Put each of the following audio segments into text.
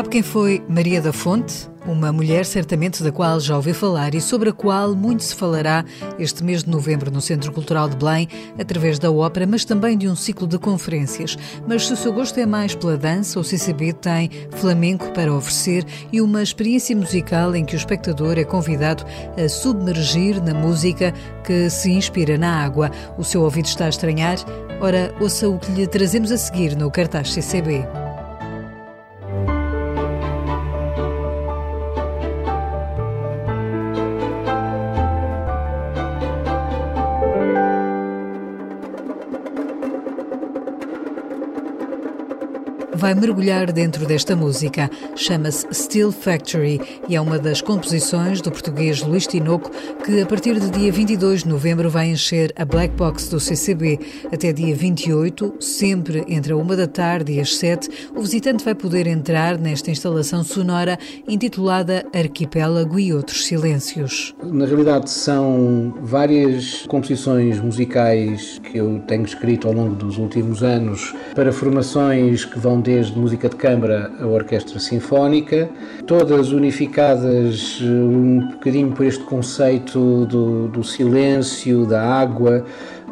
Sabe quem foi Maria da Fonte? Uma mulher certamente da qual já ouviu falar e sobre a qual muito se falará este mês de novembro no Centro Cultural de Belém, através da ópera, mas também de um ciclo de conferências. Mas se o seu gosto é mais pela dança, o CCB tem flamenco para oferecer e uma experiência musical em que o espectador é convidado a submergir na música que se inspira na água. O seu ouvido está a estranhar? Ora, ouça o que lhe trazemos a seguir no cartaz CCB. Vai mergulhar dentro desta música. Chama-se Steel Factory e é uma das composições do português Luís Tinoco, que a partir de dia 22 de novembro vai encher a Black Box do CCB. Até dia 28, sempre entre a uma da tarde e as sete, o visitante vai poder entrar nesta instalação sonora intitulada Arquipélago e Outros Silêncios. Na realidade, são várias composições musicais que eu tenho escrito ao longo dos últimos anos para formações que vão desde música de câmara a orquestra sinfónica, todas unificadas eh, um bocadinho por este conceito do, do silêncio, da água,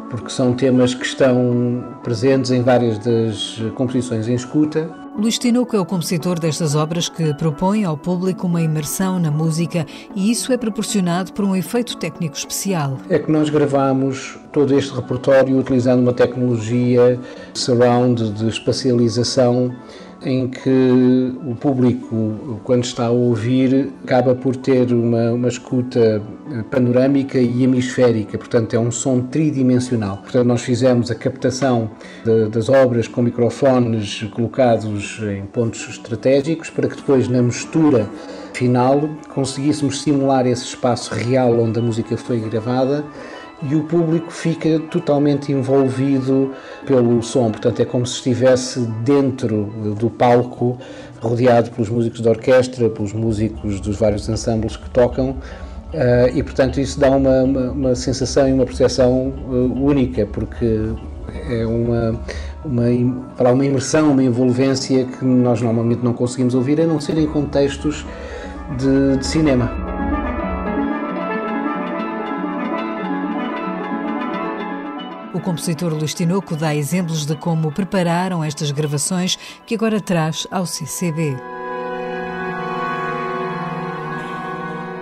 porque são temas que estão presentes em várias das composições em escuta. Luís Tinoco é o compositor destas obras que propõe ao público uma imersão na música e isso é proporcionado por um efeito técnico especial. É que nós gravamos todo este repertório utilizando uma tecnologia surround de espacialização em que o público, quando está a ouvir, acaba por ter uma, uma escuta panorâmica e hemisférica, portanto é um som tridimensional. Portanto, nós fizemos a captação de, das obras com microfones colocados em pontos estratégicos para que depois, na mistura final, conseguíssemos simular esse espaço real onde a música foi gravada e o público fica totalmente envolvido pelo som, portanto é como se estivesse dentro do palco, rodeado pelos músicos da orquestra, pelos músicos dos vários ensembles que tocam. Uh, e portanto isso dá uma, uma, uma sensação e uma percepção uh, única porque é uma, uma, para uma imersão, uma envolvência que nós normalmente não conseguimos ouvir a não ser em contextos de, de cinema. O compositor Luís Tinoco dá exemplos de como prepararam estas gravações que agora traz ao CCB.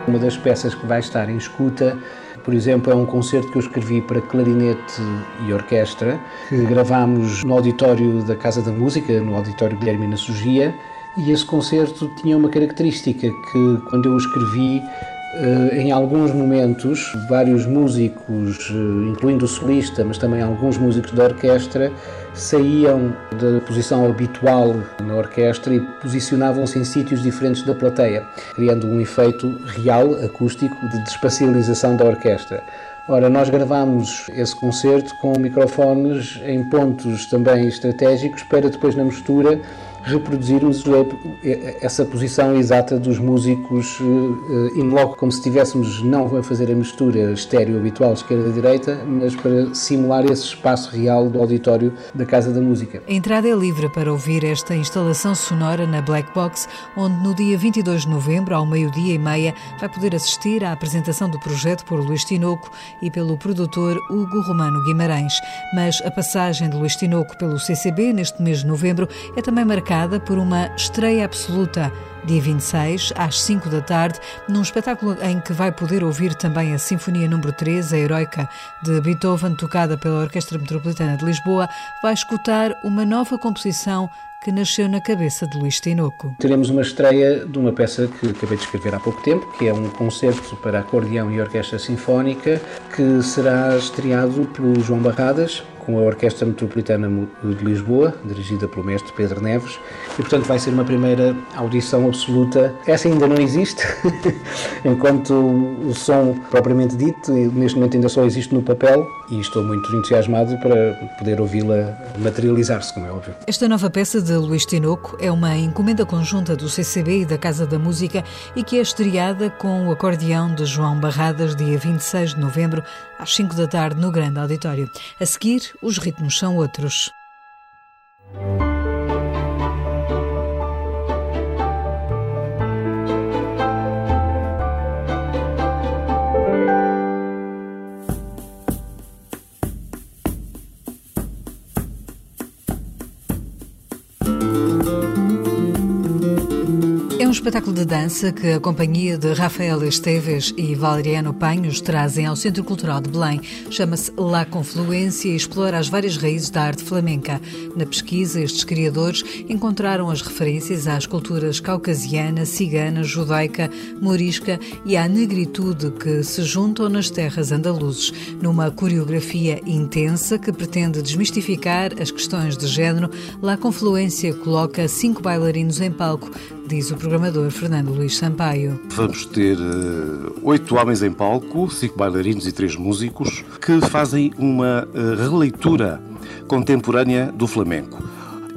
Uma das peças que vai estar em escuta, por exemplo, é um concerto que eu escrevi para clarinete e orquestra, que gravámos no auditório da Casa da Música, no auditório Guilherme Sugia, e esse concerto tinha uma característica que, quando eu o escrevi, em alguns momentos, vários músicos, eh, incluindo o solista, mas também alguns músicos da orquestra, saíam da posição habitual na orquestra e posicionavam-se em sítios diferentes da plateia, criando um efeito real, acústico, de despacialização da orquestra. Ora, nós gravámos esse concerto com microfones em pontos também estratégicos para depois na mistura reproduzirmos essa posição exata dos músicos in eh, loco, como se estivéssemos não a fazer a mistura estéreo habitual esquerda-direita, mas para simular esse espaço real do auditório da Casa da Música. A entrada é livre para ouvir esta instalação sonora na Black Box, onde no dia 22 de novembro, ao meio-dia e meia, vai poder assistir à apresentação do projeto por Luís Tinoco e pelo produtor Hugo Romano Guimarães. Mas a passagem de Luís Tinoco pelo CCB neste mês de novembro é também marcada marcada por uma estreia absoluta dia 26, às 5 da tarde, num espetáculo em que vai poder ouvir também a Sinfonia número 3, a Heroica, de Beethoven, tocada pela Orquestra Metropolitana de Lisboa, vai escutar uma nova composição que nasceu na cabeça de Luís Tinoco. Teremos uma estreia de uma peça que acabei de escrever há pouco tempo, que é um concerto para acordeão e orquestra sinfónica, que será estreado pelo João Barradas, com a Orquestra Metropolitana de Lisboa, dirigida pelo mestre Pedro Neves, e portanto vai ser uma primeira audição absoluta. Essa ainda não existe, enquanto o som propriamente dito, neste momento ainda só existe no papel, e estou muito entusiasmado para poder ouvi-la materializar-se, como é óbvio. Esta nova peça de Luís Tinoco é uma encomenda conjunta do CCB e da Casa da Música e que é estreada com o acordeão de João Barradas, dia 26 de novembro, às 5 da tarde, no Grande Auditório. A seguir, os ritmos são outros. Espetáculo de dança que a companhia de Rafael Esteves e Valeriano Panhos trazem ao Centro Cultural de Belém. Chama-se La Confluência e explora as várias raízes da arte flamenca. Na pesquisa, estes criadores encontraram as referências às culturas caucasiana, cigana, judaica, morisca e à negritude que se juntam nas terras andaluzes, numa coreografia intensa que pretende desmistificar as questões de género. La Confluência coloca cinco bailarinos em palco diz o programador Fernando Luís Sampaio. Vamos ter uh, oito homens em palco, cinco bailarinos e três músicos, que fazem uma uh, releitura contemporânea do flamenco.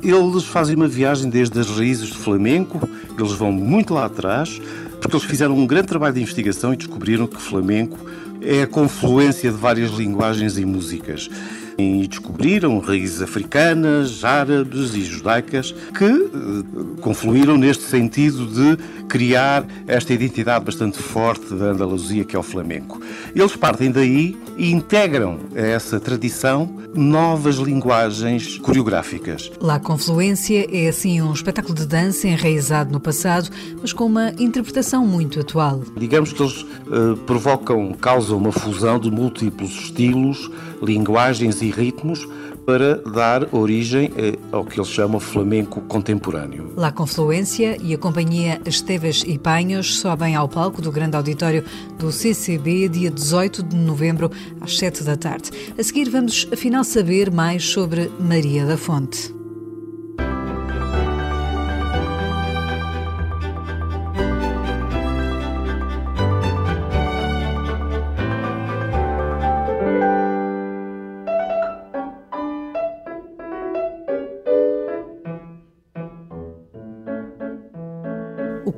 Eles fazem uma viagem desde as raízes do flamenco, eles vão muito lá atrás, porque eles fizeram um grande trabalho de investigação e descobriram que flamenco é a confluência de várias linguagens e músicas e descobriram raízes africanas, árabes e judaicas que eh, confluíram neste sentido de criar esta identidade bastante forte da Andaluzia que é o flamenco. Eles partem daí e integram a essa tradição novas linguagens coreográficas. La Confluência é assim um espetáculo de dança enraizado no passado, mas com uma interpretação muito atual. Digamos que eles uh, provocam, causam uma fusão de múltiplos estilos, linguagens e ritmos para dar origem eh, ao que eles chamam flamenco contemporâneo. La Confluência e a companhia Esteves e Panhos sobem ao palco do grande auditório do CCB dia 18 de novembro às 7 da tarde. A seguir vamos afinal saber mais sobre Maria da Fonte.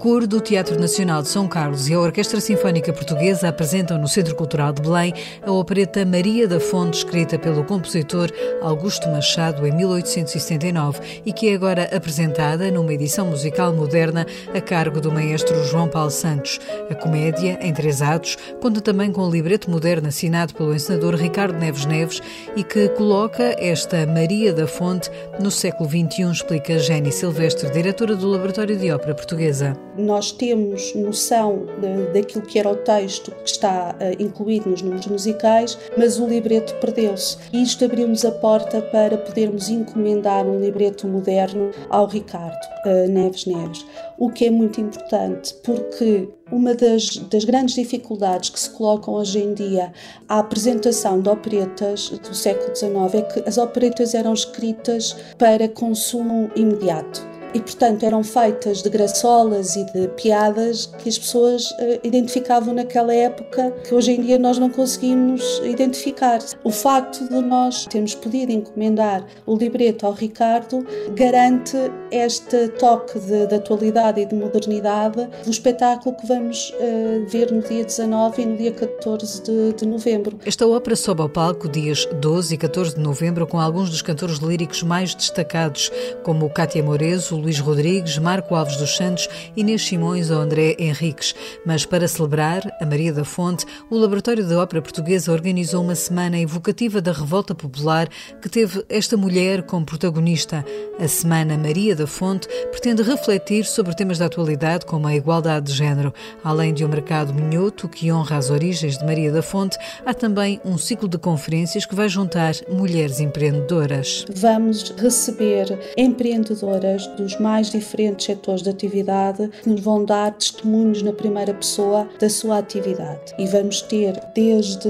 Coro do Teatro Nacional de São Carlos e a Orquestra Sinfónica Portuguesa apresentam no Centro Cultural de Belém a opereta Maria da Fonte, escrita pelo compositor Augusto Machado em 1879 e que é agora apresentada numa edição musical moderna a cargo do maestro João Paulo Santos. A comédia, em três atos, conta também com o libreto moderno assinado pelo encenador Ricardo Neves Neves e que coloca esta Maria da Fonte no século XXI, explica Jenny Silvestre, diretora do Laboratório de Ópera Portuguesa. Nós temos noção daquilo que era o texto que está uh, incluído nos números musicais, mas o libreto perdeu-se. E isto abriu-nos a porta para podermos encomendar um libreto moderno ao Ricardo uh, Neves Neves. O que é muito importante, porque uma das, das, grandes dificuldades que se colocam hoje em dia à apresentação de operetas do século XIX é que as operetas eram escritas para consumo imediato e, portanto, eram feitas de graçolas e de piadas que as pessoas uh, identificavam naquela época, que hoje em dia nós não conseguimos identificar. O facto de nós termos podido encomendar o libreto ao Ricardo garante este toque de, de atualidade e de modernidade do espetáculo que vamos uh, ver no dia 19 e no dia 14 de, de novembro. Esta ópera sobe ao palco dias 12 e 14 de novembro com alguns dos cantores líricos mais destacados, como Cátia Morezo, Luís Rodrigues, Marco Alves dos Santos, Inês Simões ou André Henriques. Mas para celebrar a Maria da Fonte, o Laboratório da Ópera Portuguesa organizou uma semana evocativa da revolta popular que teve esta mulher como protagonista. A Semana Maria da Fonte pretende refletir sobre temas da atualidade como a igualdade de género. Além de um mercado minhoto que honra as origens de Maria da Fonte, há também um ciclo de conferências que vai juntar mulheres empreendedoras. Vamos receber empreendedoras dos mais diferentes setores de atividade que nos vão dar testemunhos na primeira pessoa da sua atividade. E vamos ter desde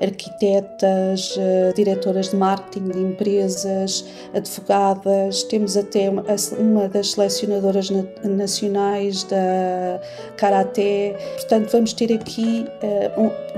arquitetas, eh, diretoras de marketing de empresas, advogadas, temos até uma das selecionadoras nacionais da Karaté. Portanto, vamos ter aqui eh,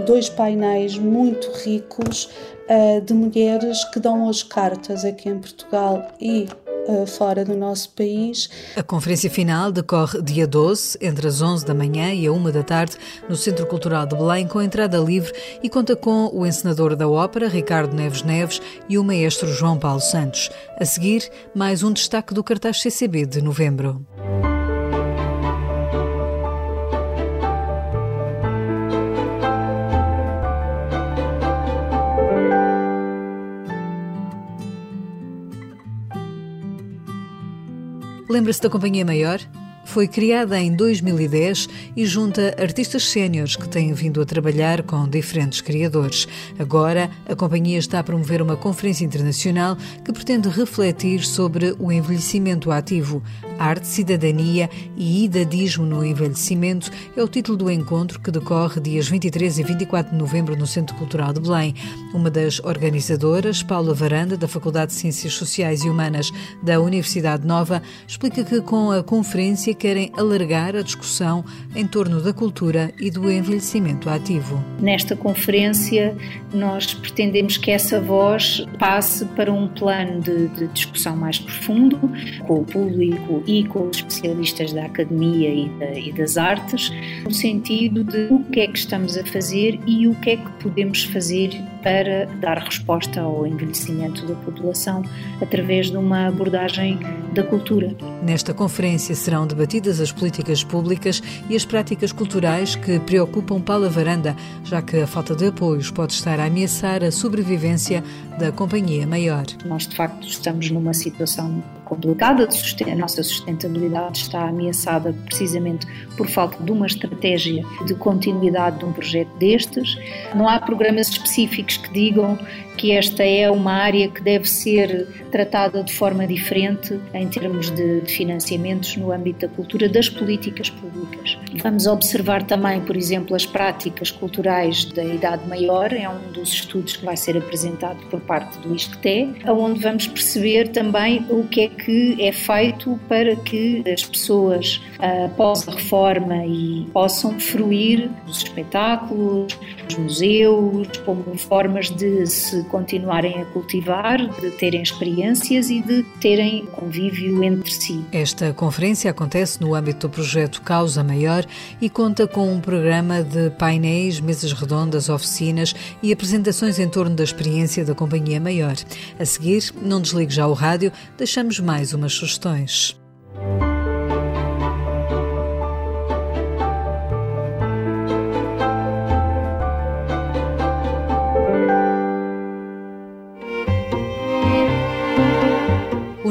dois painéis muito ricos eh, de mulheres que dão as cartas aqui em Portugal e uh, fora do nosso país. A conferência final decorre dia 12, entre as 11 da manhã e a 1 da tarde, no Centro Cultural de Belém, com entrada livre e conta com o encenador da ópera, Ricardo Neves Neves, e o maestro João Paulo Santos. A seguir, mais um destaque do cartaz CCB de novembro. Lembra-se da Companhia Maior? Foi criada em 2010 e junta artistas séniores que têm vindo a trabalhar com diferentes criadores. Agora, a companhia está a promover uma conferência internacional que pretende refletir sobre o envelhecimento ativo. Arte, Cidadania e Idadismo no Envelhecimento é o título do encontro que decorre dias 23 e 24 de novembro no Centro Cultural de Belém. Uma das organizadoras, Paula Varanda, da Faculdade de Ciências Sociais e Humanas da Universidade Nova, explica que com a conferência querem alargar a discussão em torno da cultura e do envelhecimento ativo. Nesta conferência, nós pretendemos que essa voz passe para um plano de, de discussão mais profundo com o público e com os especialistas da academia e, da, e das artes, no sentido de o que é que estamos a fazer e o que é que podemos fazer para dar resposta ao envelhecimento da população através de uma abordagem da cultura. Nesta conferência serão debatidas as políticas públicas e as práticas culturais que preocupam Paula Varanda, já que a falta de apoios pode estar a ameaçar a sobrevivência da companhia maior. Nós, de facto, estamos numa situação complicada, a nossa sustentabilidade está ameaçada precisamente por falta de uma estratégia de continuidade de um projeto destes. Não há programas específicos que digam que esta é uma área que deve ser tratada de forma diferente em termos de, financiamentos no âmbito da cultura das políticas públicas. Vamos observar também, por exemplo, as práticas culturais da idade maior, é um dos estudos que vai ser apresentado por parte do ISCTE, onde vamos perceber também o que é que é feito para que as pessoas, após a reforma, e possam fruir dos espetáculos, dos museus, como formas de se continuarem a cultivar, de terem experiências e de terem convívio entre si. Esta conferência acontece no âmbito do projeto Causa Maior e conta com um programa de painéis, mesas redondas, oficinas e apresentações em torno da experiência da Companhia Maior. A seguir, não desligue já o rádio, deixamos mais umas sugestões.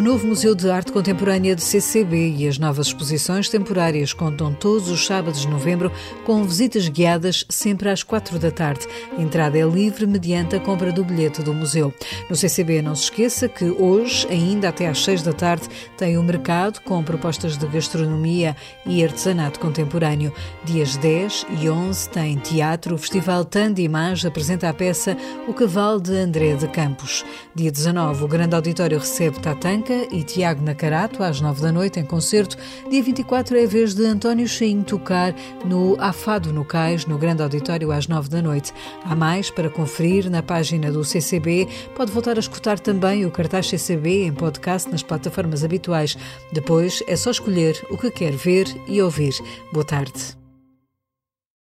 Novo Museu de Arte Contemporânea de CCB e as novas exposições temporárias contam todos os sábados de novembro com visitas guiadas sempre às quatro da tarde. A entrada é livre mediante a compra do bilhete do museu. No CCB, não se esqueça que hoje, ainda até às seis da tarde, tem o mercado com propostas de gastronomia e artesanato contemporâneo. Dias 10 e 11 tem teatro. O Festival Tande Image apresenta a peça O Cavalo de André de Campos. Dia 19, o Grande Auditório recebe Tatanka e Tiago Nacarato, às nove da noite, em concerto. Dia 24 é a vez de António Cheinho tocar no Afado no Cais, no Grande Auditório, às nove da noite. Há mais para conferir na página do CCB. Pode voltar a escutar também o cartaz CCB em podcast nas plataformas habituais. Depois é só escolher o que quer ver e ouvir. Boa tarde.